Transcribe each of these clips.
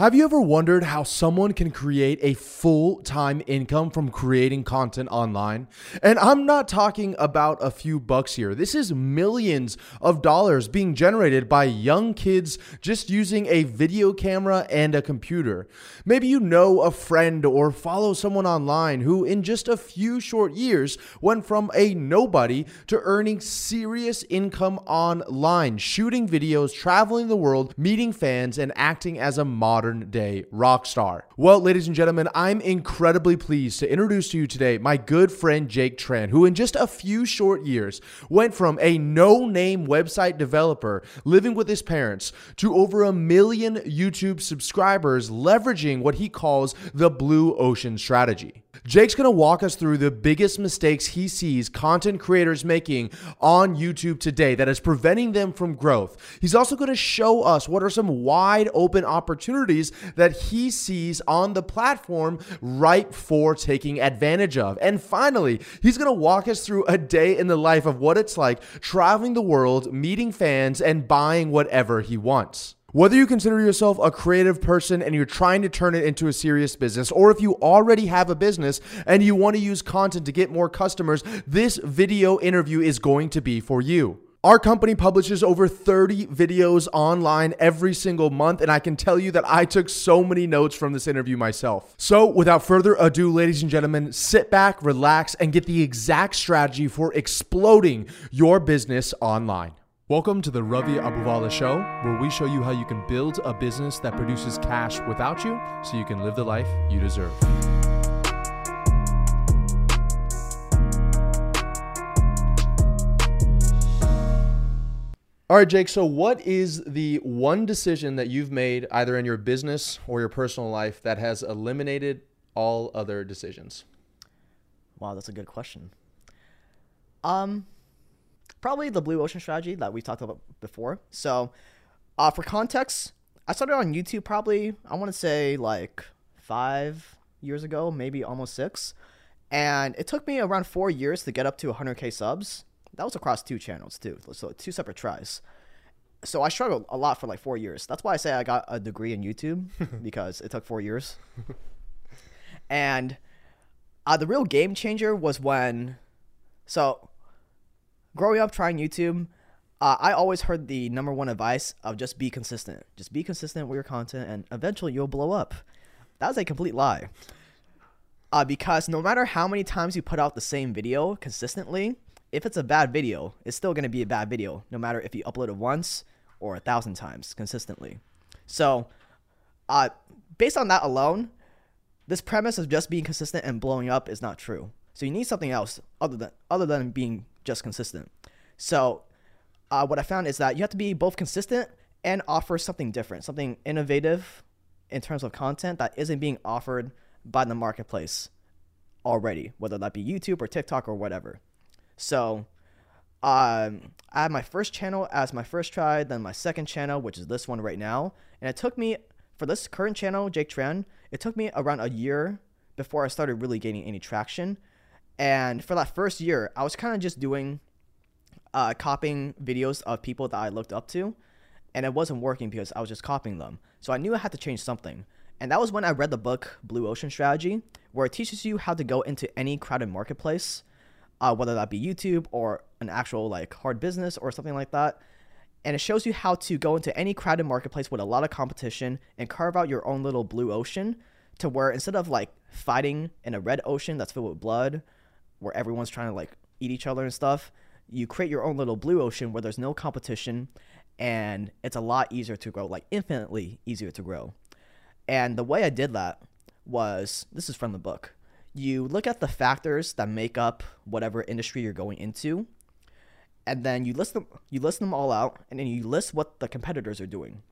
Have you ever wondered how someone can create a full time income from creating content online? And I'm not talking about a few bucks here. This is millions of dollars being generated by young kids just using a video camera and a computer. Maybe you know a friend or follow someone online who, in just a few short years, went from a nobody to earning serious income online, shooting videos, traveling the world, meeting fans, and acting as a modern day rock star. Well, ladies and gentlemen, I'm incredibly pleased to introduce to you today my good friend Jake Tran, who in just a few short years went from a no name website developer living with his parents to over a million YouTube subscribers, leveraging what he calls the blue ocean strategy. Jake's gonna walk us through the biggest mistakes he sees content creators making on YouTube today that is preventing them from growth. He's also gonna show us what are some wide open opportunities that he sees on the platform ripe for taking advantage of. And finally, he's gonna walk us through a day in the life of what it's like traveling the world, meeting fans, and buying whatever he wants. Whether you consider yourself a creative person and you're trying to turn it into a serious business, or if you already have a business and you want to use content to get more customers, this video interview is going to be for you. Our company publishes over 30 videos online every single month, and I can tell you that I took so many notes from this interview myself. So, without further ado, ladies and gentlemen, sit back, relax, and get the exact strategy for exploding your business online. Welcome to the Ravi Abuvala Show, where we show you how you can build a business that produces cash without you so you can live the life you deserve. All right, Jake. So, what is the one decision that you've made either in your business or your personal life that has eliminated all other decisions? Wow, that's a good question. Um, probably the blue ocean strategy that we talked about before. So, uh, for context, I started on YouTube probably I want to say like five years ago, maybe almost six, and it took me around four years to get up to 100k subs. That was across two channels too, so two separate tries. So I struggled a lot for like four years. That's why I say I got a degree in YouTube because it took four years. and uh, the real game changer was when, so growing up trying YouTube, uh, I always heard the number one advice of just be consistent. Just be consistent with your content, and eventually you'll blow up. That was a complete lie. Uh, because no matter how many times you put out the same video consistently, if it's a bad video, it's still going to be a bad video, no matter if you upload it once or a thousand times consistently. So, uh, based on that alone, this premise of just being consistent and blowing up is not true. So you need something else other than other than being just consistent. So, uh, what I found is that you have to be both consistent and offer something different, something innovative in terms of content that isn't being offered by the marketplace already, whether that be YouTube or TikTok or whatever. So, um, I had my first channel as my first try, then my second channel, which is this one right now. And it took me, for this current channel, Jake Tran, it took me around a year before I started really gaining any traction. And for that first year, I was kind of just doing, uh, copying videos of people that I looked up to. And it wasn't working because I was just copying them. So I knew I had to change something. And that was when I read the book Blue Ocean Strategy, where it teaches you how to go into any crowded marketplace uh, whether that be YouTube or an actual like hard business or something like that. And it shows you how to go into any crowded marketplace with a lot of competition and carve out your own little blue ocean to where instead of like fighting in a red ocean that's filled with blood, where everyone's trying to like eat each other and stuff, you create your own little blue ocean where there's no competition and it's a lot easier to grow, like infinitely easier to grow. And the way I did that was this is from the book. You look at the factors that make up whatever industry you're going into and then you list them you list them all out and then you list what the competitors are doing.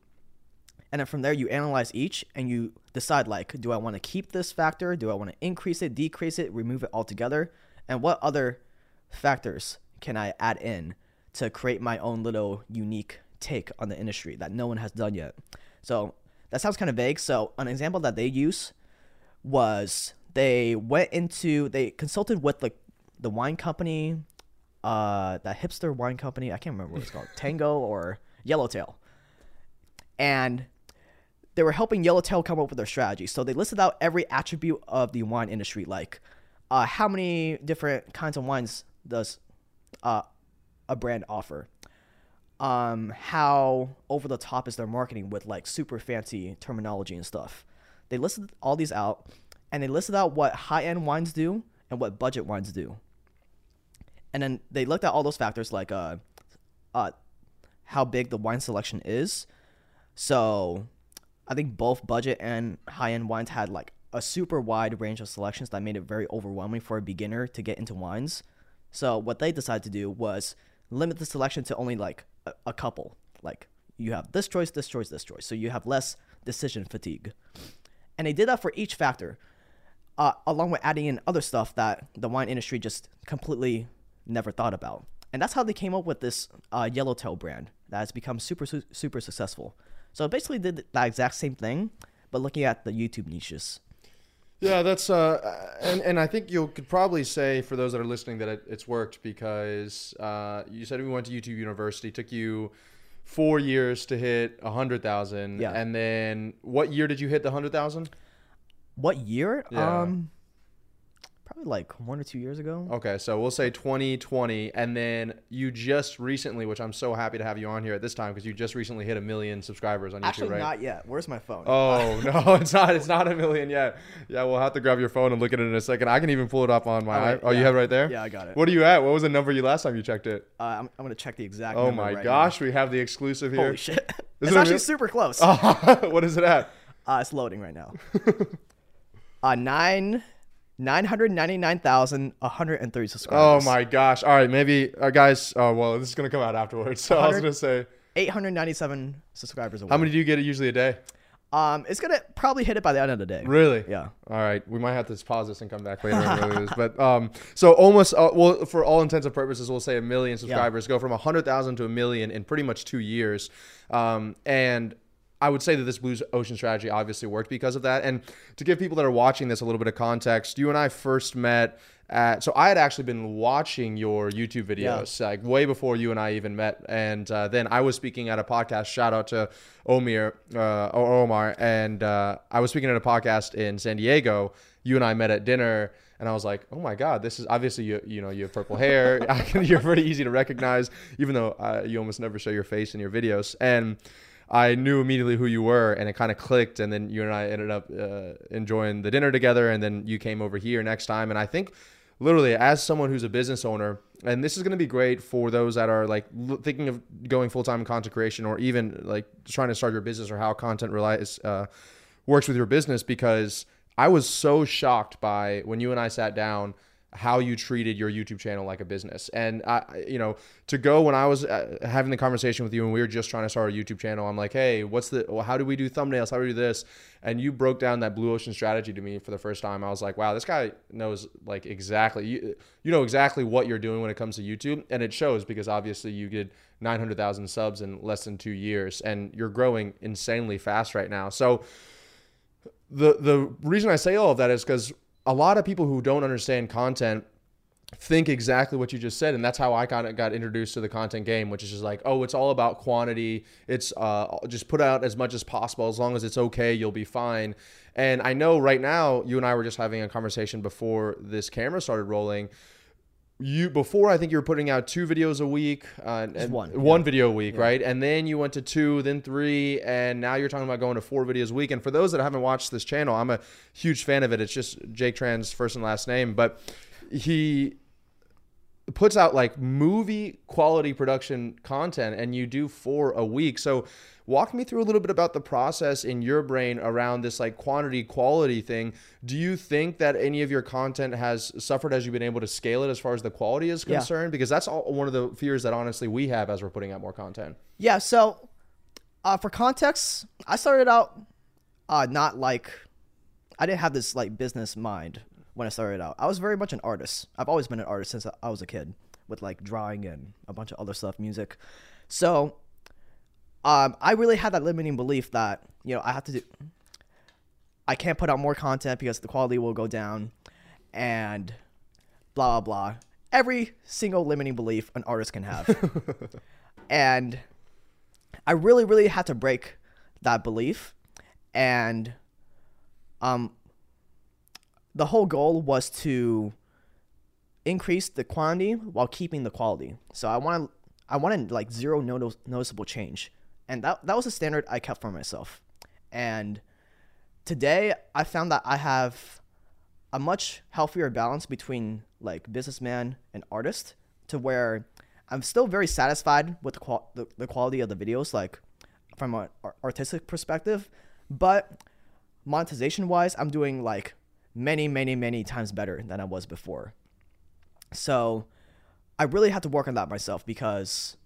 And then from there you analyze each and you decide like do i want to keep this factor? Do i want to increase it decrease it remove it altogether and what other factors can i add in to create my own little unique take on the industry that no one has done yet so that sounds kind of vague so an example that they use was they went into they consulted with like the wine company, uh, that hipster wine company. I can't remember what it's called, Tango or Yellowtail, and they were helping Yellowtail come up with their strategy. So they listed out every attribute of the wine industry, like uh, how many different kinds of wines does uh, a brand offer, um, how over the top is their marketing with like super fancy terminology and stuff. They listed all these out, and they listed out what high end wines do and what budget wines do. And then they looked at all those factors like uh, uh, how big the wine selection is. So I think both budget and high end wines had like a super wide range of selections that made it very overwhelming for a beginner to get into wines. So what they decided to do was limit the selection to only like a, a couple. Like you have this choice, this choice, this choice. So you have less decision fatigue. And they did that for each factor, uh, along with adding in other stuff that the wine industry just completely never thought about. And that's how they came up with this uh, Yellowtail brand that has become super, super successful. So basically did that exact same thing, but looking at the YouTube niches. Yeah, that's uh, and and I think you could probably say for those that are listening that it, it's worked because uh, you said we went to YouTube University, took you four years to hit a hundred thousand, Yeah. and then what year did you hit the hundred thousand? What year? Yeah. Um, probably like one or two years ago. Okay, so we'll say 2020, and then you just recently, which I'm so happy to have you on here at this time because you just recently hit a million subscribers on YouTube, Actually, right? not yet. Where's my phone? Oh no, it's not. It's not a million yet. Yeah, we'll have to grab your phone and look at it in a second. I can even pull it up on my. Right, oh, you have it right there. Yeah, I got it. What are you at? What was the number you last time you checked it? Uh, I'm, I'm gonna check the exact. Oh my right gosh, we have the exclusive here. Holy shit! Is it's it actually real- super close. Uh, what is it at? it's loading right now. uh, nine. 999,130 Oh subscribers. my gosh! All right, maybe uh, guys. Oh well, this is gonna come out afterwards. So I was gonna say, 897 subscribers how many do you get usually a day? Um, it's gonna probably hit it by the end of the day. Really? Yeah. All right, we might have to pause this and come back later. and. But um, so almost uh, well, for all intents and purposes, we'll say a million subscribers go from a hundred thousand to a million in pretty much two years. Um, and I would say that this Blue Ocean strategy obviously worked because of that. And to give people that are watching this a little bit of context, you and I first met. At, so I had actually been watching your YouTube videos like way before you and I even met, and uh, then I was speaking at a podcast. Shout out to Omir uh, Omar, and uh, I was speaking at a podcast in San Diego. You and I met at dinner, and I was like, "Oh my God, this is obviously you. You know, you have purple hair. You're pretty easy to recognize, even though uh, you almost never show your face in your videos." And I knew immediately who you were, and it kind of clicked. And then you and I ended up uh, enjoying the dinner together, and then you came over here next time. And I think, literally, as someone who's a business owner, and this is going to be great for those that are like thinking of going full time in content creation, or even like trying to start your business, or how content relies uh, works with your business, because I was so shocked by when you and I sat down how you treated your YouTube channel like a business. And I, you know, to go when I was uh, having the conversation with you and we were just trying to start a YouTube channel, I'm like, hey, what's the, well, how do we do thumbnails? How do we do this? And you broke down that blue ocean strategy to me for the first time. I was like, wow, this guy knows like exactly, you, you know exactly what you're doing when it comes to YouTube. And it shows because obviously you did 900,000 subs in less than two years and you're growing insanely fast right now. So, the the reason I say all of that is because a lot of people who don't understand content think exactly what you just said, and that's how I kind of got introduced to the content game, which is just like, oh, it's all about quantity. It's uh, just put out as much as possible. As long as it's okay, you'll be fine. And I know right now, you and I were just having a conversation before this camera started rolling. You before I think you were putting out two videos a week, uh, and one, one video a week, right? And then you went to two, then three, and now you're talking about going to four videos a week. And for those that haven't watched this channel, I'm a huge fan of it. It's just Jake Tran's first and last name, but he puts out like movie quality production content and you do four a week. So walk me through a little bit about the process in your brain around this like quantity quality thing. Do you think that any of your content has suffered as you've been able to scale it as far as the quality is Yeah. concerned? Because that's all, one of the fears that honestly we have as we're putting out more content. Yeah, so uh, for context, I started out uh, not like I didn't have this like business mind when I started out. I was very much an artist. I've always been an artist since I was a kid with like drawing and a bunch of other stuff, music. So um, I really had that limiting belief that you know I have to do. I can't put out more content because the quality will go down, and blah blah blah. Every single limiting belief an artist can have, and I really, really had to break that belief and um, the whole goal was to increase the quantity while keeping the quality. So I wanted I wanted like zero notice, noticeable change, and that that was a standard I kept for myself. And today I found that I have a much healthier balance between like businessman and artist to where I'm still very satisfied with the, qual- the, the quality of the videos like from an artistic perspective but monetization wise I'm doing like many many many times better than I was before so I really had to work on that myself because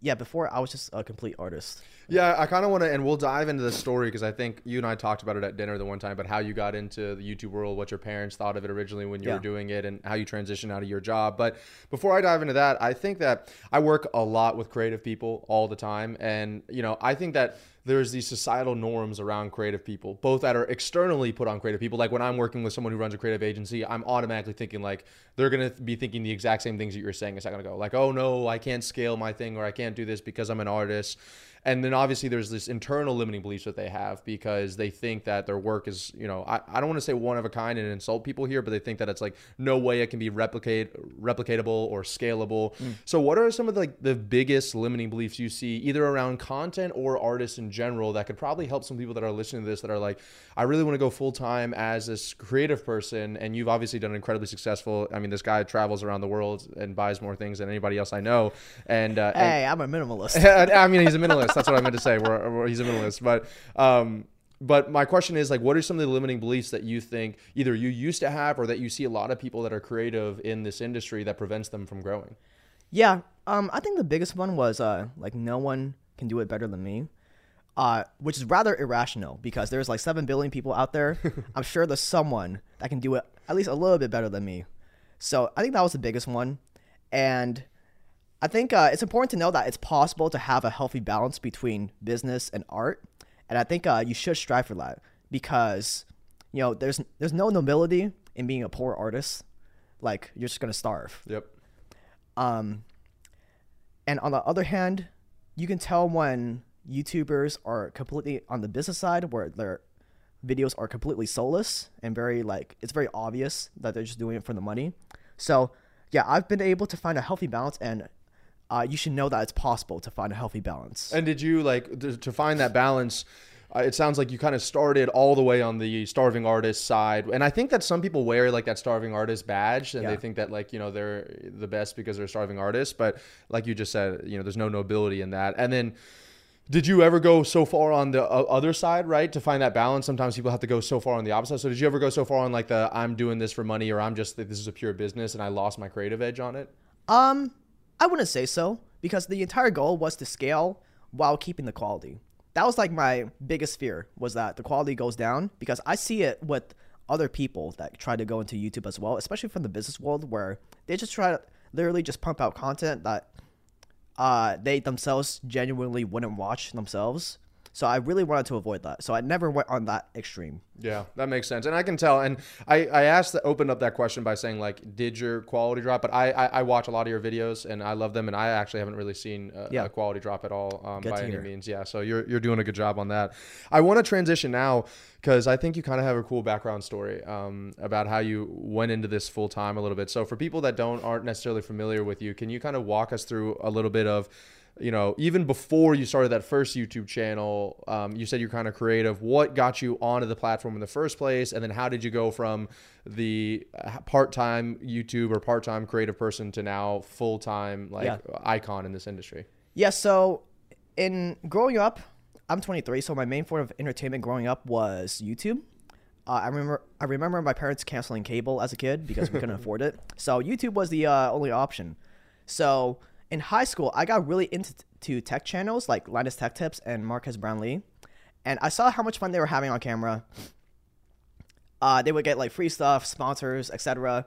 yeah, before I was just a complete artist. Yeah, I kind of want to, and we'll dive into the story because I think you and I talked about it at dinner the one time, but how you got into the YouTube world, what your parents thought of it originally when you yeah. were doing it, and how you transitioned out of your job. But before I dive into that, I think that I work a lot with creative people all the time, and you know, I think that there's these societal norms around creative people, both that are externally put on creative people. Like when I'm working with someone who runs a creative agency, I'm automatically thinking like they're gonna be thinking the exact same things that you're saying a second ago. Like, oh no, I can't scale my thing or I can't do this because I'm an artist. And then obviously there's this internal limiting beliefs that they have because they think that their work is, you know, I, I don't want to say one of a kind and insult people here, but they think that it's like no way it can be replicate replicatable or scalable. Mm. So what are some of the, like the biggest limiting beliefs you see either around content or artists in general that could probably help some people that are listening to this that are like, I really want to go full time as this creative person and you've obviously done incredibly successful. I mean, this guy travels around the world and buys more things than anybody else I know. And uh, hey, and, I'm a minimalist. I mean, he's a minimalist. That's what I meant to say. We're, we're, he's a minimalist, but um, but my question is like, what are some of the limiting beliefs that you think either you used to have or that you see a lot of people that are creative in this industry that prevents them from growing? Yeah, um, I think the biggest one was uh, like no one can do it better than me. Uh, which is rather irrational because there's like 7 billion people out there. I'm sure there's someone that can do it at least a little bit better than me. So I think that was the biggest one. And I think uh, it's important to know that it's possible to have a healthy balance between business and art, and I think uh, you should strive for that because you know there's there's no nobility in being a poor artist. Like you're just gonna starve. Yep. Um. And on the other hand, you can tell when YouTubers are completely on the business side, where their videos are completely soulless and very like it's very obvious that they're just doing it for the money. So yeah, I've been able to find a healthy balance and uh, you should know that it's possible to find a healthy balance. And did you like to find that balance? Uh, it sounds like you kind of started all the way on the starving artist side, and I think that some people wear like that starving artist badge, and yeah. they think that like you know they're the best because they're starving artists. But like you just said, you know, there's no nobility in that. And then did you ever go so far on the uh, other side right to find that balance sometimes people have to go so far on the opposite so did you ever go so far on like the i'm doing this for money or i'm just this is a pure business and i lost my creative edge on it um I wouldn't say so because the entire goal was to scale while keeping the quality. That was like my biggest fear was that the quality goes down because I see it with other people that try to go into YouTube as well, especially from the business world where they just try to literally just pump out content that uh, they themselves genuinely wouldn't watch themselves. So I really wanted to avoid that. So I never went on that extreme. Yeah, that makes sense. And I can tell. And I, I asked, opened up that question by saying, like, did your quality drop? But I, I, I watch a lot of your videos and I love them. And I actually haven't really seen a, yeah. a quality drop at all um, by any hear. means. Yeah. So you're, you're doing a good job on that. I want to transition now because I think you kind of have a cool background story um, about how you went into this full time a little bit. So for people that don't aren't necessarily familiar with you, can you kind of walk us through a little bit of you know, even before you started that first YouTube channel, um, you said you're kind of creative. What got you onto the platform in the first place? And then how did you go from the uh, part time YouTube or part time creative person to now full time, like, yeah. icon in this industry? Yeah. So, in growing up, I'm 23, so my main form of entertainment growing up was YouTube. Uh, I remember I remember my parents canceling cable as a kid because we couldn't afford it. So YouTube was the uh, only option. So in high school, I got really into tech channels like Linus Tech Tips and Marques Brownlee, and I saw how much fun they were having on camera. Uh, they would get like free stuff, sponsors, etc.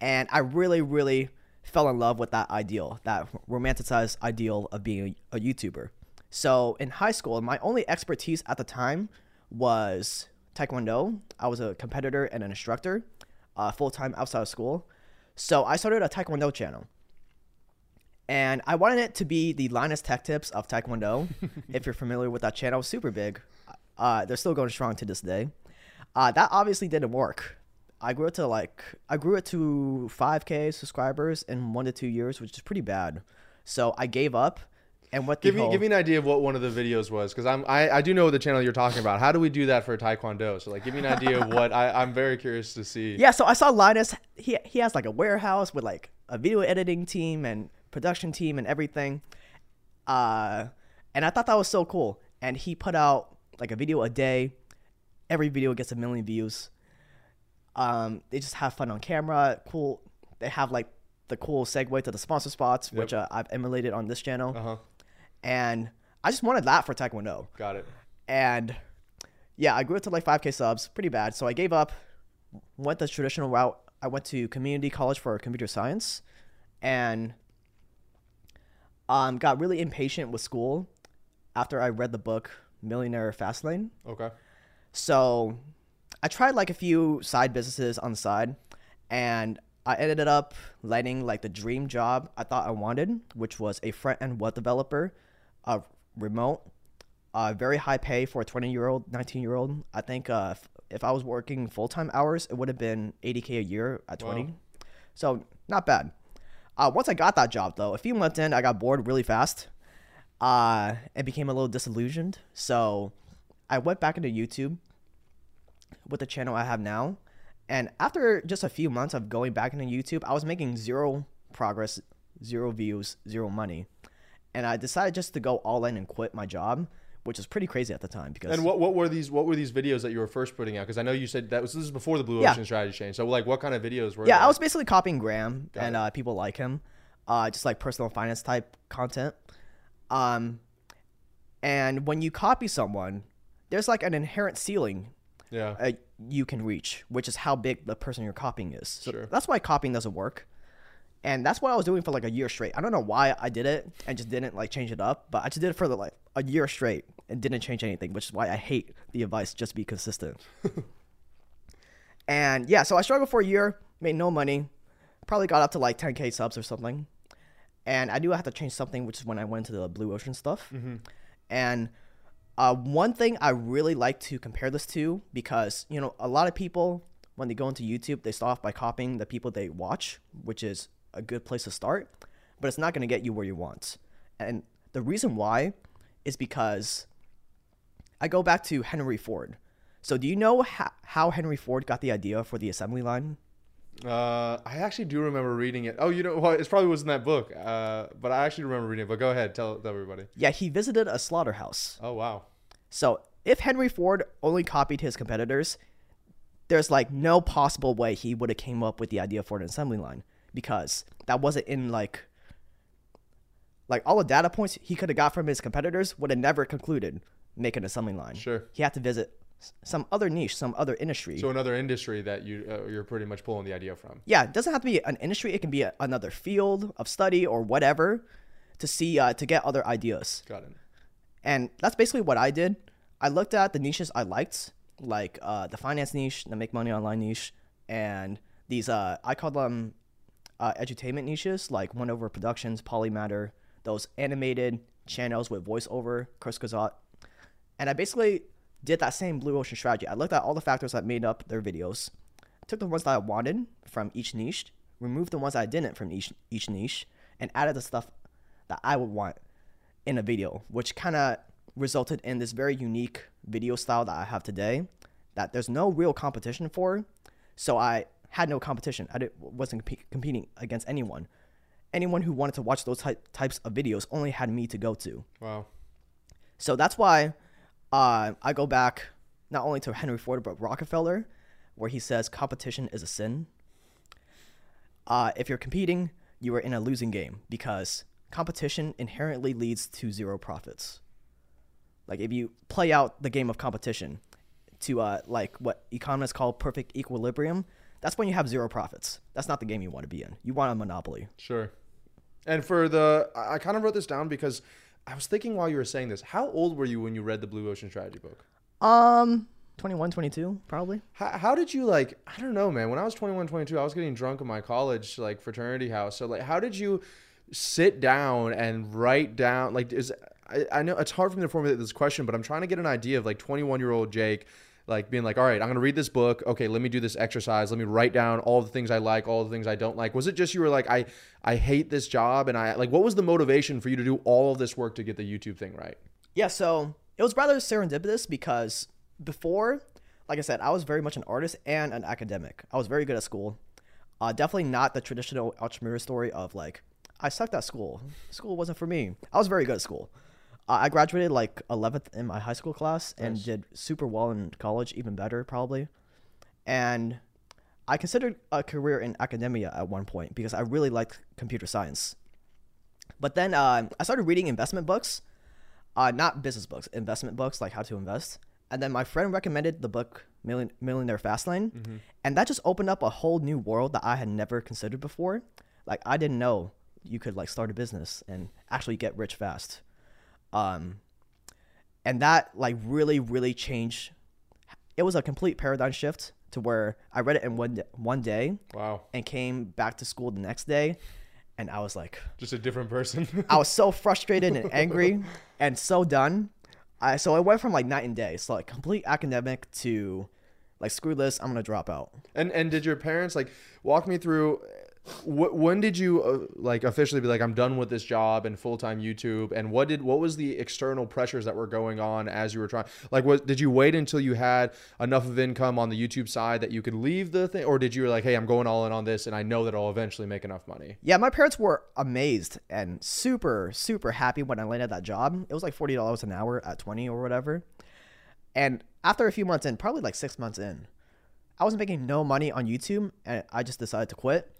And I really, really fell in love with that ideal, that romanticized ideal of being a, a YouTuber. So in high school, my only expertise at the time was Taekwondo. I was a competitor and an instructor, uh, full time outside of school. So I started a Taekwondo channel and I wanted it to be the Linus Tech Tips of Taekwondo. if you're familiar with that channel, super big. Uh, they're still going strong to this day. Uh, that obviously didn't work. I grew it to like I grew it to 5k subscribers in one to two years, which is pretty bad. So I gave up and what give me whole, give me an idea of what one of the videos was because I'm I, I do know the channel you're talking about. How do we do that for Taekwondo? So like, give me an idea of what I I'm very curious to see. Yeah, so I saw Linus. He he has like a warehouse with like a video editing team and production team and everything. Uh, and I thought that was so cool. And he put out like a video a day. Every video gets a million views. Um, they just have fun on camera. Cool. They have like the cool segue to the sponsor spots, yep. which uh, I've emulated on this channel. Uh-huh and I just wanted that for Taekwondo. Got it. And yeah, I grew it to like 5K subs, pretty bad. So I gave up, went the traditional route. I went to community college for computer science, and um, got really impatient with school after I read the book Millionaire Fastlane. Okay. So I tried like a few side businesses on the side, and I ended up landing like the dream job I thought I wanted, which was a front end web developer uh, remote, uh, very high pay for a 20 year old, 19 year old. I think uh, if, if I was working full time hours, it would have been 80k a year at 20. Wow. So not bad. Uh, once I got that job though, a few months in, I got bored really fast, uh, and became a little disillusioned. So I went back into YouTube with the channel I have now. And after just a few months of going back into YouTube, I was making zero progress, zero views, zero money and I decided just to go all in and quit my job, which is pretty crazy at the time. Because and what, what were these what were these videos that you were first putting out? Because I know you said that was this is before the Blue Ocean yeah. strategy change. So like, what kind of videos were? Yeah, they? I was basically copying Graham Got and uh, people like him, uh, just like personal finance type content. Um, and when you copy someone, there's like an inherent ceiling. Yeah. Uh, you can reach, which is how big the person you're copying is. So sure. that's why copying doesn't work. And that's what I was doing for like a year straight. I don't know why I did it and just didn't like change it up, but I just did it for the, like a year straight and didn't change anything, which is why I hate the advice just be consistent. and yeah, so I struggled for a year, made no money, probably got up to like 10k subs or something. And I knew I had to change something, which is when I went into the Blue Ocean stuff. Mm-hmm. And uh, one thing I really like to compare this to because you know a lot of people when they go into YouTube they start off by copying the people they watch, which is a good place to start, but it's not going to get you where you want. And the reason why is because I go back to Henry Ford. So, do you know how, how Henry Ford got the idea for the assembly line? Uh, I actually do remember reading it. Oh, you know, well, it probably was in that book. Uh, but I actually remember reading it. But go ahead, tell, tell everybody. Yeah, he visited a slaughterhouse. Oh wow. So if Henry Ford only copied his competitors, there's like no possible way he would have came up with the idea for an assembly line because that wasn't in like like all the data points he could have got from his competitors would have never concluded make an assembly line. Sure. He had to visit some other niche, some other industry. So another industry that you uh, you're pretty much pulling the idea from. Yeah, it doesn't have to be an industry. It can be a, another field of study or whatever to see uh, to get other ideas. Got it. And that's basically what I did. I looked at the niches I liked, like uh, the finance niche, the make money online niche, and these uh, I call them uh, edutainment niches like Wendover Productions, Polymatter, those animated channels with voiceover, Kurzgesagt. And I basically did that same Blue Ocean strategy. I looked at all the factors that made up their videos, took the ones that I wanted from each niche, removed the ones that I didn't from each each niche, and added the stuff that I would want in a video, which kind of resulted in this very unique video style that I have today that there's no real competition for. So I had no competition. I wasn't comp- competing against anyone. Anyone who wanted to watch those ty- types of videos only had me to go to. Wow. So that's why uh, I go back not only to Henry Ford but Rockefeller, where he says competition is a sin. Uh, if you're competing, you are in a losing game because competition inherently leads to zero profits. Like if you play out the game of competition to uh, like what economists call perfect equilibrium, that's when you have zero profits. That's not the game you want to be in. You want a monopoly. Sure. And for the, I kind of wrote this down because I was thinking while you were saying this, how old were you when you read the Blue Ocean Strategy book? Um, 21, 22, probably. How, how did you like, I don't know, man. When I was 21, 22, I was getting drunk in my college, like fraternity house. So like, how did you sit down and write down, like, is, I, I know it's hard for me to formulate this question, but I'm trying to get an idea of like 21 year old Jake, like being like, all right, I'm gonna read this book. Okay, let me do this exercise. Let me write down all the things I like, all the things I don't like. Was it just you were like, I I hate this job, and I like, what was the motivation for you to do all of this work to get the YouTube thing right? Yeah, so it was rather serendipitous because before, like I said, I was very much an artist and an academic. I was very good at school. Uh, definitely not the traditional entrepreneur story of like, I sucked at school. School wasn't for me. I was very good at school. I graduated like 11th in my high school class and Nice. did super well in college, even better probably. And I considered a career in academia at one point because I really liked computer science. But then uh, I started reading investment books, uh, not business books, investment books like how to invest. And then my friend recommended the book Million- Millionaire Fastlane, and that just opened up a whole new world that I had never considered before. Like I didn't know you could like start a business and actually get rich fast. Um, and that like really really changed. It was a complete paradigm shift to where I read it in one one day Wow, and came back to school the next day, and I was like, just a different person. I was so frustrated and angry and so done. I so I went from like night and day. So like complete academic to like screw this, I'm gonna drop out. And and did your parents like walk me through? Wh- when did you uh, like officially be like I'm done with this job and full time YouTube? And what did what was the external pressures that were going on as you were trying? Like, what did you wait until you had enough of income on the YouTube side that you could leave the thing, or did you like, hey, I'm going all in on this, and I know that I'll eventually make enough money? Yeah, my parents were amazed and super super happy when I landed that job. It was like forty dollars an hour at twenty or whatever. And after a few months in, probably like six months in, I was making no money on YouTube, and I just decided to quit.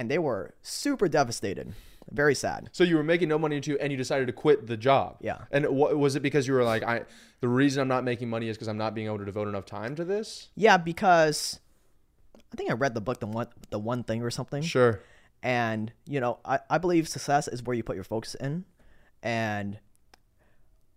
And they were super devastated, very sad. So you were making no money too, and you decided to quit the job. Yeah. And what was it because you were like, I the reason I'm not making money is because I'm not being able to devote enough time to this? Yeah, because I think I read the book the one the one thing or something. Sure. And, you know, I, I believe success is where you put your focus in. And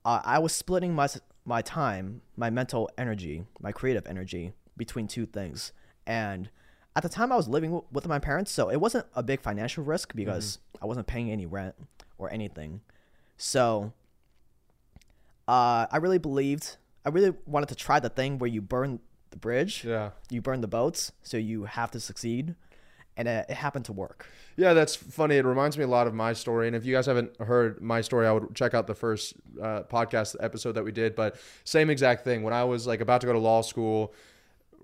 uh, I was splitting my, my time, my mental energy, my creative energy between two things. And at the time, I was living w- with my parents. So it wasn't a big financial risk because I wasn't paying any rent or anything. So uh, I really believed, I really wanted to try the thing where you burn the bridge, Yeah. you burn the boats, so you have to succeed. And it, it happened to work. Yeah, that's funny. It reminds me a lot of my story. And if you guys haven't heard my story, I would check out the first uh, podcast episode that we did. But same exact thing. When I was like about to go to law school,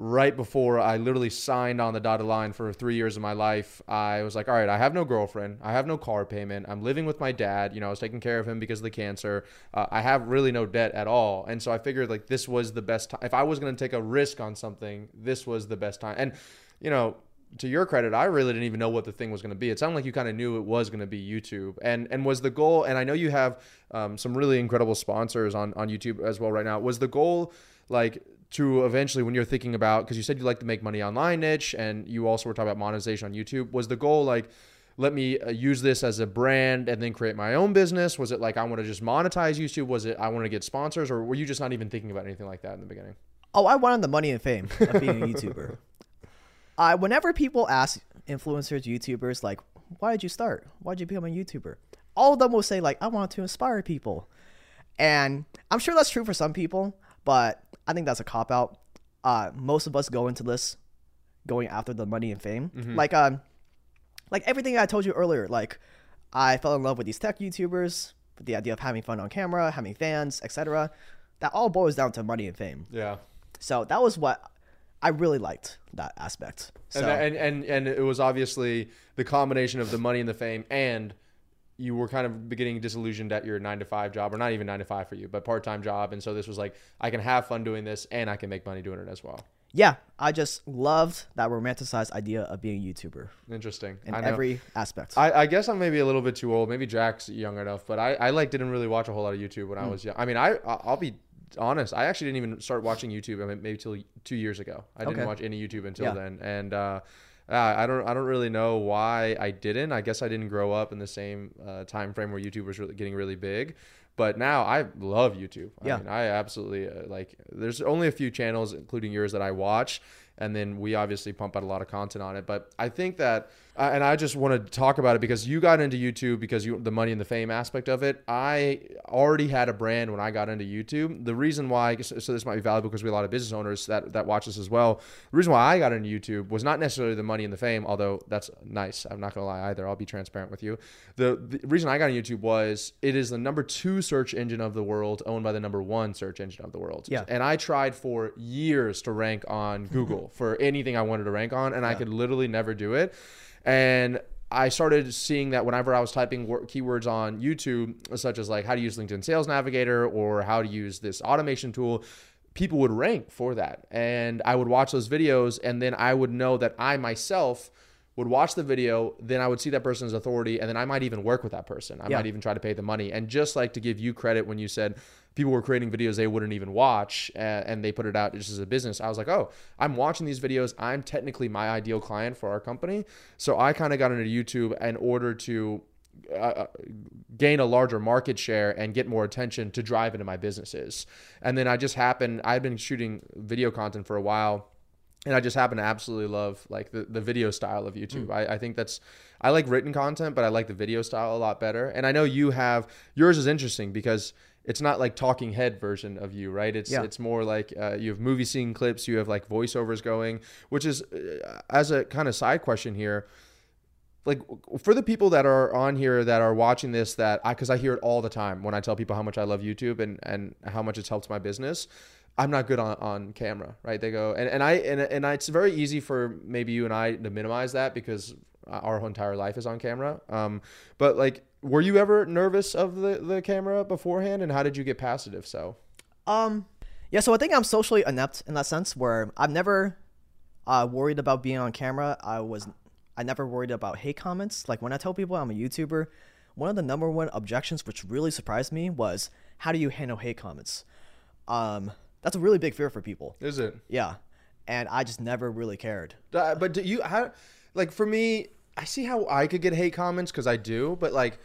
right before I literally signed on the dotted line for three years of my life, I was like, all right, I have no girlfriend. I have no car payment. I'm living with my dad. You know, I was taking care of him because of the cancer. Uh, I have really no debt at all. And so I figured like this was the best time. If I was going to take a risk on something, this was the best time. And, you know, to your credit, I really didn't even know what the thing was going to be. It sounded like you kind of knew it was going to be YouTube, and and was the goal. And I know you have um, some really incredible sponsors on on YouTube as well right now. Was the goal like to eventually, when you're thinking about, because you said you like to make money online niche, and you also were talking about monetization on YouTube. Was the goal like? Let me uh, use this as a brand and then create my own business. Was it like I want to just monetize YouTube? Was it I want to get sponsors, or were you just not even thinking about anything like that in the beginning? Oh, I wanted the money and fame of being a YouTuber. I whenever people ask influencers, YouTubers, like, why did you start? Why did you become a YouTuber? All of them will say, like, I want to inspire people. And I'm sure that's true for some people, but I think that's a cop out. Uh, most of us go into this going after the money and fame. Like um like everything I told you earlier, like I fell in love with these tech YouTubers, with the idea of having fun on camera, having fans, etc. That all boils down to money and fame. Yeah. So that was what I really liked that aspect. So And, and and and it was obviously the combination of the money and the fame, and you were kind of getting disillusioned at your nine to five job, or not even nine to five for you, but part time job. And so this was like, I can have fun doing this, and I can make money doing it as well. yeah, I just loved that romanticized idea of being a YouTuber Interesting. in every aspect. I, I guess I'm maybe a little bit too old. Maybe Jack's young enough, but I, I like didn't really watch a whole lot of YouTube when I was young. I mean, I I'll be honest. I actually didn't even start watching YouTube. I mean, maybe till two years ago. I didn't Okay. watch any YouTube until Yeah. then, and uh, uh, I don't I don't really know why I didn't. I guess I didn't grow up in the same uh, time frame where YouTube was really getting really big. But now I love YouTube. I Yeah. mean, I absolutely uh, like. There's only a few channels, including yours, that I watch, and then we obviously pump out a lot of content on it. But I think that, uh, and I just want to talk about it because you got into YouTube because you the money and the fame aspect of it. I already had a brand when I got into YouTube. The reason why, so this might be valuable because we have a lot of business owners that that watch this as well. The reason why I got into YouTube was not necessarily the money and the fame, although that's nice. I'm not gonna lie either. I'll be transparent with you. The, the reason I got into YouTube was it is the number two search engine of the world, owned by the number one search engine of the world. Yeah. And I tried for years to rank on Google for anything I wanted to rank on, and I could literally never do it. And I started seeing that whenever I was typing wor- keywords on YouTube, such as like how to use LinkedIn Sales Navigator or how to use this automation tool, people would rank for that. And I would watch those videos, and then I would know that I myself would watch the video, then I would see that person's authority, and then I might even work with that person. I Yeah. might even try to pay the money. And just like to give you credit when you said people were creating videos they wouldn't even watch uh, and they put it out just as a business, I was like, oh, I'm watching these videos. I'm technically my ideal client for our company. So I kind of got into YouTube in order to uh, gain a larger market share and get more attention to drive into my businesses. And then I just happened, I've been shooting video content for a while and I just happen to absolutely love like the, the video style of YouTube. I, I think that's I like written content, but I like the video style a lot better. And I know you have yours is interesting because it's not like talking head version of you, right? It's Yeah. it's more like uh, you have movie scene clips, you have like voiceovers going, which is uh, as a kind of side question here like for the people that are on here that are watching this that I because I hear it all the time when I tell people how much I love YouTube and and how much it's helped my business. I'm not good on, on camera, right? They go and, and I and, and I, it's very easy for maybe you and I to minimize that because our whole entire life is on camera. Um, but like, were you ever nervous of the the camera beforehand, and how did you get past it? If so, Um, yeah, so I think I'm socially inept in that sense, where I've never uh, worried about being on camera. I was, I never worried about hate comments. Like when I tell people I'm a YouTuber, one of the number one objections, which really surprised me, was how do you handle hate comments? Um, that's a really big fear for people. is it? Yeah, and I just never really cared. Uh, but do you how like for me i see how i could get hate comments because i do but like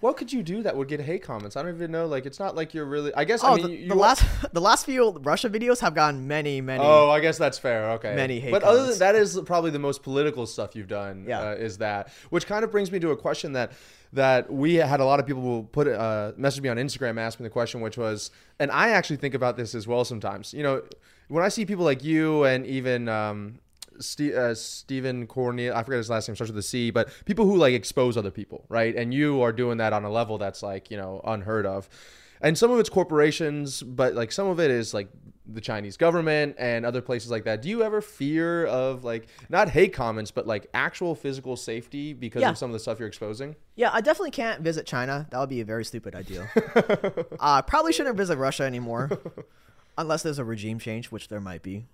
what could you do that would get hate comments i don't even know like it's not like you're really i guess Oh, i mean the, you, the you- last the last few Russia videos have gotten many, many. oh i guess that's fair okay Many hate but other than that is probably the most political stuff you've done Yeah. uh, is that which kind of brings me to a question that that we had a lot of people put uh, message me on instagram ask me the question which was and i actually think about this as well sometimes you know when i see people like you and even um, Ste- uh, Stephen Cornel, I forget his last name, starts with a C, but people who like expose other people, right? And you are doing that on a level that's like, you know, unheard of. And some of it's corporations, but like some of it is like the Chinese government and other places like that. Do you ever fear of like not hate comments, but like actual physical safety because Yeah. of some of the stuff you're exposing? Yeah, I definitely can't visit China. That would be a very stupid idea. uh, probably shouldn't visit Russia anymore, unless there's a regime change, which there might be,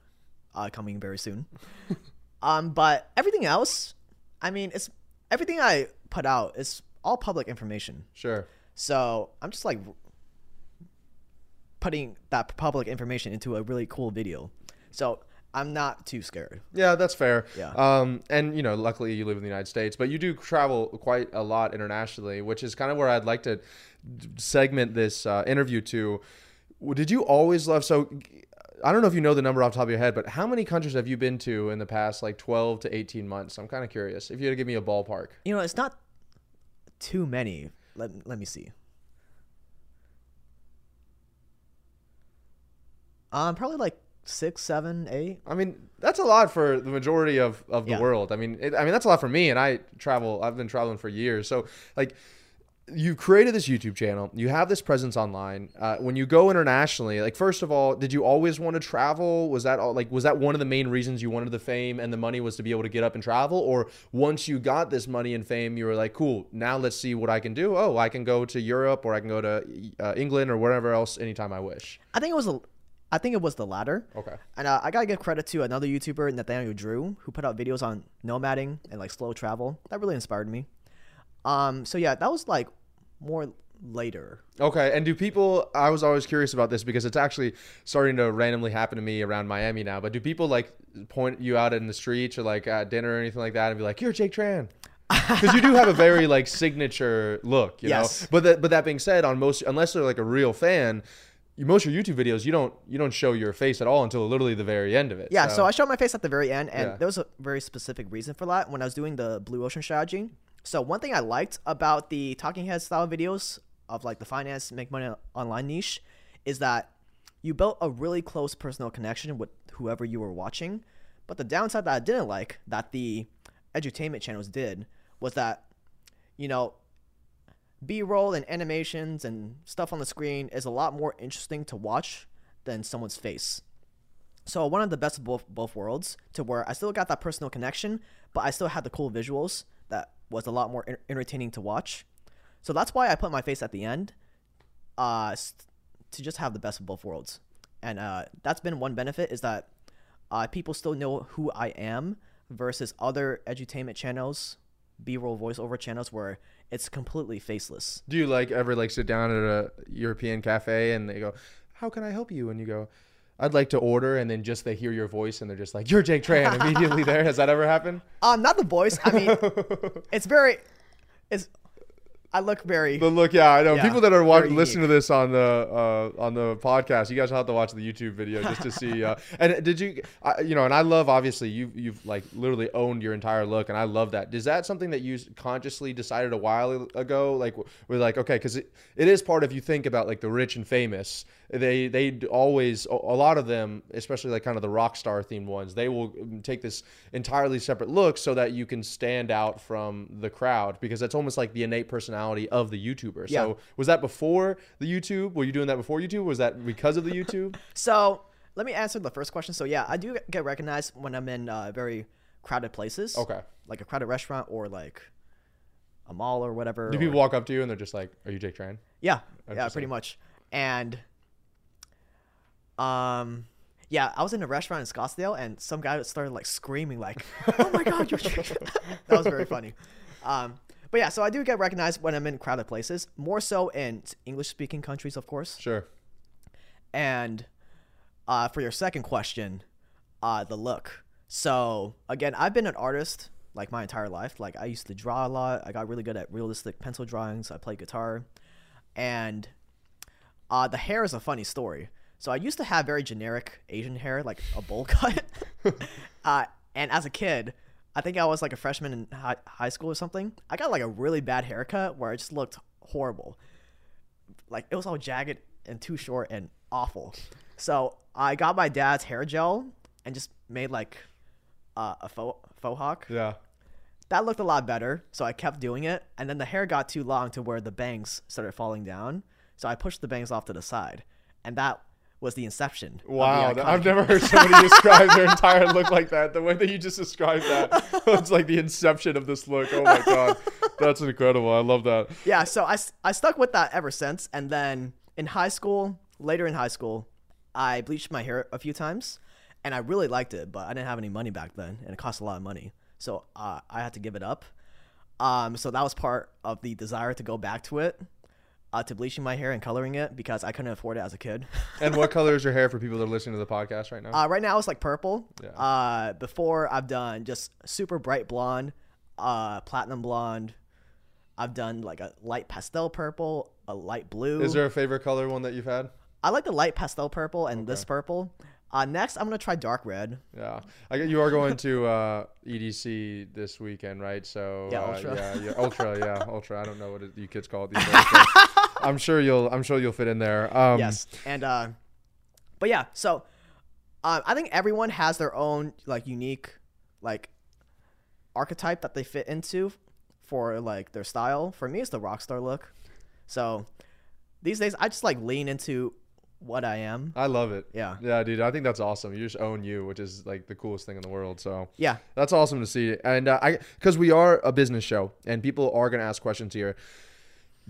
uh, coming very soon. Um, but everything else, I mean, it's everything I put out is all public information. Sure. So I'm just like putting that public information into a really cool video. So I'm not too scared. Yeah, that's fair. Yeah. Um, and you know, luckily you live in the United States, but you do travel quite a lot internationally, which is kind of where I'd like to segment this uh, interview to. Did you always love? So, I don't know if you know the number off the top of your head, but how many countries have you been to in the past like 12 to 18 months? I'm kind of curious. If you had to give me a ballpark. You know, it's not too many. Let, let me see. Um, probably like six, seven, eight. I mean, that's a lot for the majority of, of the Yeah. world. I mean, it, I mean that's a lot for me, and I travel. I've been traveling for years. So, like, you've created this YouTube channel. You have this presence online. Uh, when you go internationally, like, first of all, did you always want to travel? Was that all? Like, was that one of the main reasons you wanted the fame and the money was to be able to get up and travel? Or once you got this money and fame, you were like, cool. Now let's see what I can do. Oh, I can go to Europe, or I can go to uh, England, or wherever else anytime I wish. I think it was a, I think it was the latter. Okay. And uh, I gotta give credit to another YouTuber, Nathaniel Drew, who put out videos on nomading and like slow travel. That really inspired me. Um, so yeah, that was like more later. Okay, and do people? I was always curious about this because it's actually starting to randomly happen to me around Miami now. But do people like point you out in the streets or like at dinner or anything like that and be like, "You're Jake Tran"? because you do have a very like signature look, you Yes. know. But that but that being said, on most unless they're like a real fan, most of your YouTube videos you don't you don't show your face at all until literally the very end of it. Yeah, so I showed my face at the very end, and Yeah. there was a very specific reason for that when I was doing the Blue Ocean strategy. So one thing I liked about the talking head style videos of like the finance make money online niche is that you built a really close personal connection with whoever you were watching. But the downside that I didn't like that the edutainment channels did was that you know b-roll and animations and stuff on the screen is a lot more interesting to watch than someone's face so one of the best of both both worlds to where I still got that personal connection, but I still had the cool visuals that was a lot more en- entertaining to watch. So that's why I put my face at the end, uh, to just have the best of both worlds. And uh, that's been one benefit is that uh, people still know who I am versus other edutainment channels, B-roll voiceover channels where it's completely faceless. Do you like ever like sit down at a European cafe and they go, "How can I help you?" And you go, "I'd like to order," and then just they hear your voice and they're just like, "You're Jake Tran." Immediately there. Has that ever happened? Um, not the voice. I mean, it's very, it's. I look very. The look, yeah, I know. Yeah, People that are wa- very listening to this on the uh, on the podcast, you guys will have to watch the YouTube video just to see. Uh, and did you, I you know, and I love obviously you you've like literally owned your entire look, and I love that. Is that something that you consciously decided a while ago? Like we're like okay, because it, it is part of you think about like the rich and famous. They they always a a lot of them, especially like kind of the rock star themed ones, they will um, take this entirely separate look so that you can stand out from the crowd because that's almost like the innate personality of the YouTuber. Yeah. So was that before the YouTube? Were you doing that before YouTube? Was that because of the YouTube? So let me answer the first question. So yeah, I do get recognized when I'm in uh, very crowded places. Okay. Like a crowded restaurant or like a mall or whatever. Do or- people walk up to you and they're just like, "Are you Jake Tran?" Yeah, yeah, pretty much. And um yeah, I was in a restaurant in Scottsdale and some guy started like screaming like, "Oh my god, you're That was very funny. Um but yeah, so I do get recognized when I'm in crowded places, more so in English speaking countries, of course. Sure. And uh, for your second question, uh, the look. So again, I've been an artist like my entire life. Like I used to draw a lot. I got really good at realistic pencil drawings. I play guitar, and uh, the hair is a funny story. So I used to have very generic Asian hair, like a bowl cut. uh, and as a kid, I think I was like a freshman in high, high school or something. I got like a really bad haircut where it just looked horrible like it was all jagged and too short and awful. So I got my dad's hair gel and just made like uh, a faux, faux hawk. Yeah. That looked a lot better, so I kept doing it. And then the hair got too long to where the bangs started falling down. So I pushed the bangs off to the side, and that was the inception. of the Wow, I've never heard somebody describe their entire look like that. The way that you just described that, it's like the inception of this look. Oh my god, that's incredible. I love that. yeah, so I, I stuck with that ever since. And then in high school, later in high school, I bleached my hair a few times and I really liked it, but I didn't have any money back then and it cost a lot of money. So uh, I had to give it up. Um, so that was part of the desire to go back to it, uh, to bleaching my hair and coloring it because I couldn't afford it as a kid. And what color is your hair for people that are listening to the podcast right now? Uh, right now it's like purple. Yeah. Uh, before I've done just super bright blonde, uh, platinum blonde. I've done like a light pastel purple, a light blue. is there a favorite color one that you've had? I like the light pastel purple and this purple. Uh, next, I'm gonna try dark red. Yeah, I you are going to uh, EDC this weekend, right? So Yeah, uh, Ultra. yeah, yeah, ultra, yeah, ultra. I don't know what it, you kids call it these days. I'm sure you'll, I'm sure you'll fit in there. Um, yes, and uh, but yeah, so uh, I think everyone has their own like unique like archetype that they fit into for like their style. For me, it's the rock star look. So these days, I just like lean into what I am. I love it. Yeah. yeah, dude. I think that's awesome. You just own you, which is like the coolest thing in the world. So Yeah, That's awesome to see. And uh, I, because we are a business show and people are going to ask questions here.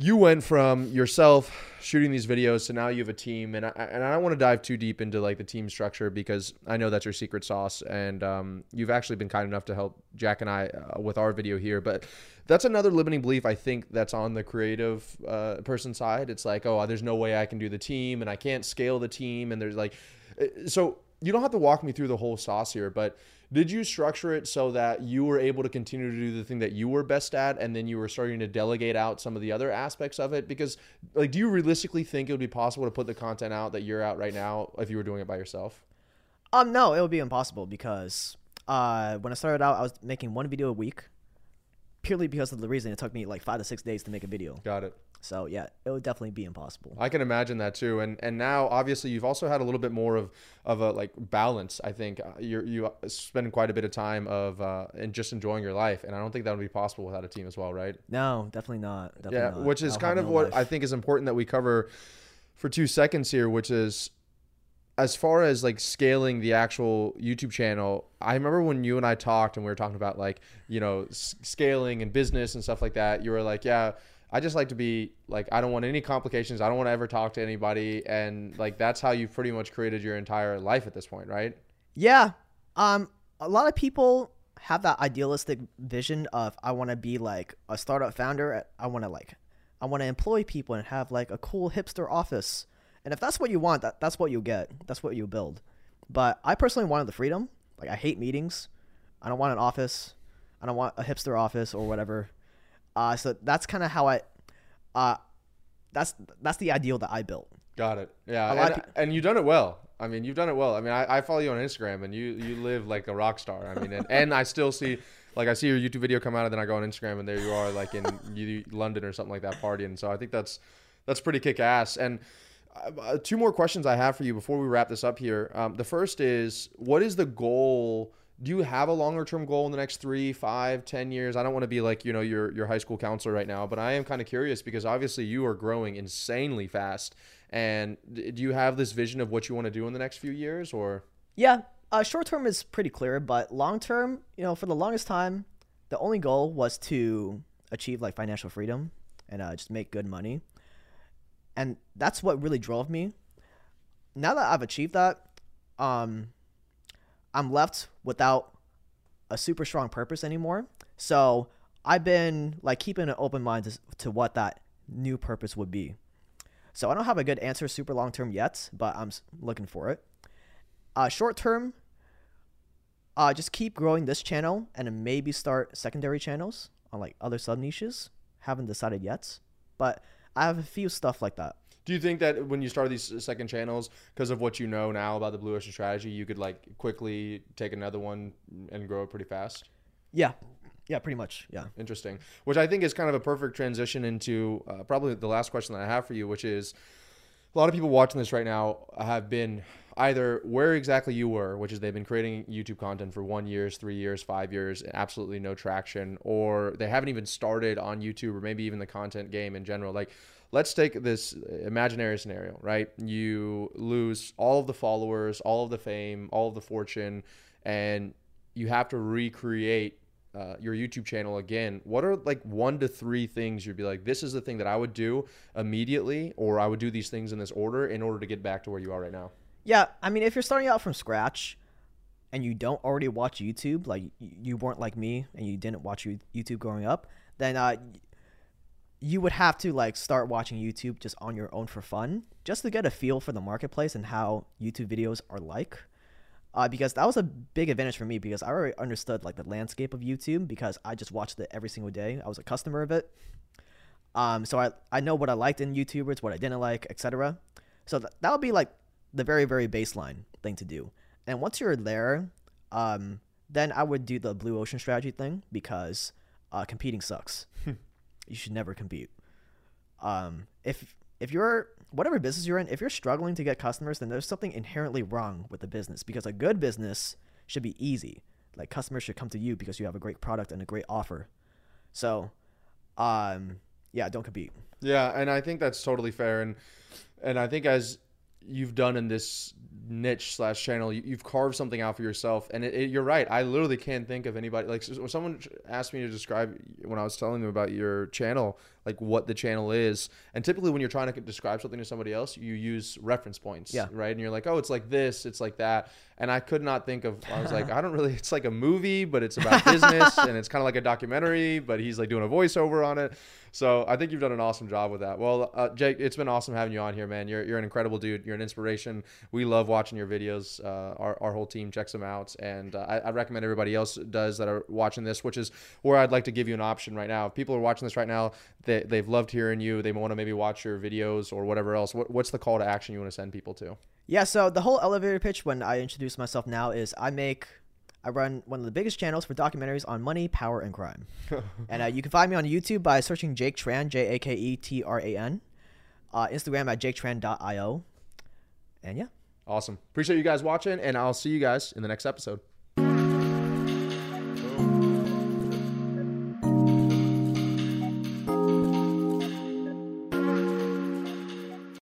You went from yourself shooting these videos to now you have a team, and I, and I don't want to dive too deep into like the team structure because I know that's your secret sauce, and um, you've actually been kind enough to help Jack and I uh, with our video here. But that's another limiting belief I think that's on the creative uh, person side. It's like, oh, there's no way I can do the team, and I can't scale the team, and there's like, uh, so you don't have to walk me through the whole sauce here, but did you structure it so that you were able to continue to do the thing that you were best at and then you were starting to delegate out some of the other aspects of it? Because like do you realistically think it would be possible to put the content out that you're out right now if you were doing it by yourself? Um, no, it would be impossible because uh, when I started out, I was making one video a week, purely because of the reason it took me like five to six days to make a video. got it So yeah, it would definitely be impossible. I can imagine that too, and and now obviously you've also had a little bit more of of a like balance. I think Uh, you're you spend quite a bit of time of uh, and just enjoying your life, and I don't think that would be possible without a team as well, right? No, definitely not. Definitely yeah, not. which is I'll kind of no what life. I think is important that we cover for two seconds here, which is as far as like scaling the actual YouTube channel. I remember when you and I talked and we were talking about like you know s- scaling and business and stuff like that. You were like, yeah. I just like to be like I don't want any complications. I don't want to ever talk to anybody and like that's how you've pretty much created your entire life at this point, right? Yeah. Um, a lot of people have that idealistic vision of I want to be like a startup founder. I want to like, I want to employ people and have like a cool hipster office. And if that's what you want, that, that's what you get. That's what you build. But I personally wanted the freedom. Like I hate meetings. I don't want an office. I don't want a hipster office or whatever. Uh, so that's kind of how I, uh, that's that's the ideal that I built. Got it. Yeah, and, and you've done it well. I mean, you've done it well. I mean, I, I follow you on Instagram, and you you live like a rock star. I mean, and, and I still see, like, I see your YouTube video come out, and then I go on Instagram, and there you are, like in you, London or something like that, partying. So I think that's that's pretty kick ass. And uh, two more questions I have for you before we wrap this up here. Um, the first is, what is the goal? Do you have a longer term goal in the next three, five, ten years? I don't want to be like you know your your high school counselor right now, but I am kind of curious because obviously you are growing insanely fast. And do you have this vision of what you want to do in the next few years, or Yeah, uh, short term is pretty clear, but long term, you know, for the longest time, the only goal was to achieve like financial freedom and uh, just make good money, and that's what really drove me. Now that I've achieved that, um, I'm left without a super strong purpose anymore. So I've been like keeping an open mind to, to what that new purpose would be. So I don't have a good answer super long term yet, but I'm looking for it. Uh, short term, uh, just keep growing this channel and maybe start secondary channels on like other sub niches. Haven't decided yet, but I have a few stuff like that. Do you think that when you start these second channels, because of what you know now about the Blue Ocean strategy, you could like quickly take another one and grow it pretty fast? Yeah, yeah, pretty much. Yeah. Interesting. Which I think is kind of a perfect transition into uh, probably the last question that I have for you, which is a lot of people watching this right now have been either where exactly you were, which is they've been creating YouTube content for one years, three years, five years, absolutely no traction, or they haven't even started on YouTube or maybe even the content game in general. Like, let's take this imaginary scenario, right? You lose all of the followers, all of the fame, all of the fortune, and you have to recreate uh, your YouTube channel again, what are like one to three things you'd be like, this is the thing that I would do immediately, or I would do these things in this order in order to get back to where you are right now? Yeah, I mean, if you're starting out from scratch and you don't already watch YouTube, like you weren't like me and you didn't watch YouTube growing up, then uh, you would have to like start watching YouTube just on your own for fun, just to get a feel for the marketplace and how YouTube videos are like. Uh, because that was a big advantage for me because I already understood like the landscape of YouTube because I just watched it every single day. I was a customer of it. Um, so I, I know what I liked in YouTubers, what I didn't like, etc. So th- that would be like the very very baseline thing to do. And once you're there, um, then I would do the blue ocean strategy thing because uh, competing sucks. You should never compete. Um, if if you're whatever business you're in, if you're struggling to get customers, then there's something inherently wrong with the business because a good business should be easy. Like customers should come to you because you have a great product and a great offer. So, um, yeah, don't compete. Yeah, and I think that's totally fair, and and I think as you've done in this niche slash channel, you, you've carved something out for yourself, and it, it, you're right. I literally can't think of anybody like someone asked me to describe when I was telling them about your channel, like what the channel is. And typically, when you're trying to describe something to somebody else, you use reference points, Yeah. right? And you're like, oh, it's like this, it's like that. And I could not think of. I was like, I don't really. It's like a movie, but it's about business, and it's kind of like a documentary, but he's like doing a voiceover on it. So I think you've done an awesome job with that. Well, uh, Jake, it's been awesome having you on here, man. You're, you're an incredible dude. You're an inspiration. We love watching your videos. Uh, our, our whole team checks them out, and uh, I, I recommend everybody else does that are watching this, which is where I'd like to give you an option right now. If people are watching this right now, they, they've loved hearing you. They want to maybe watch your videos or whatever else. What, what's the call to action you want to send people to? Yeah, so the whole elevator pitch when I introduce myself now is I make I run one of the biggest channels for documentaries on money, power, and crime. and uh, you can find me on YouTube by searching Jake Tran, J A K E T R A N. Uh, Instagram at jaketran.io. And yeah. Awesome. Appreciate you guys watching, and I'll see you guys in the next episode.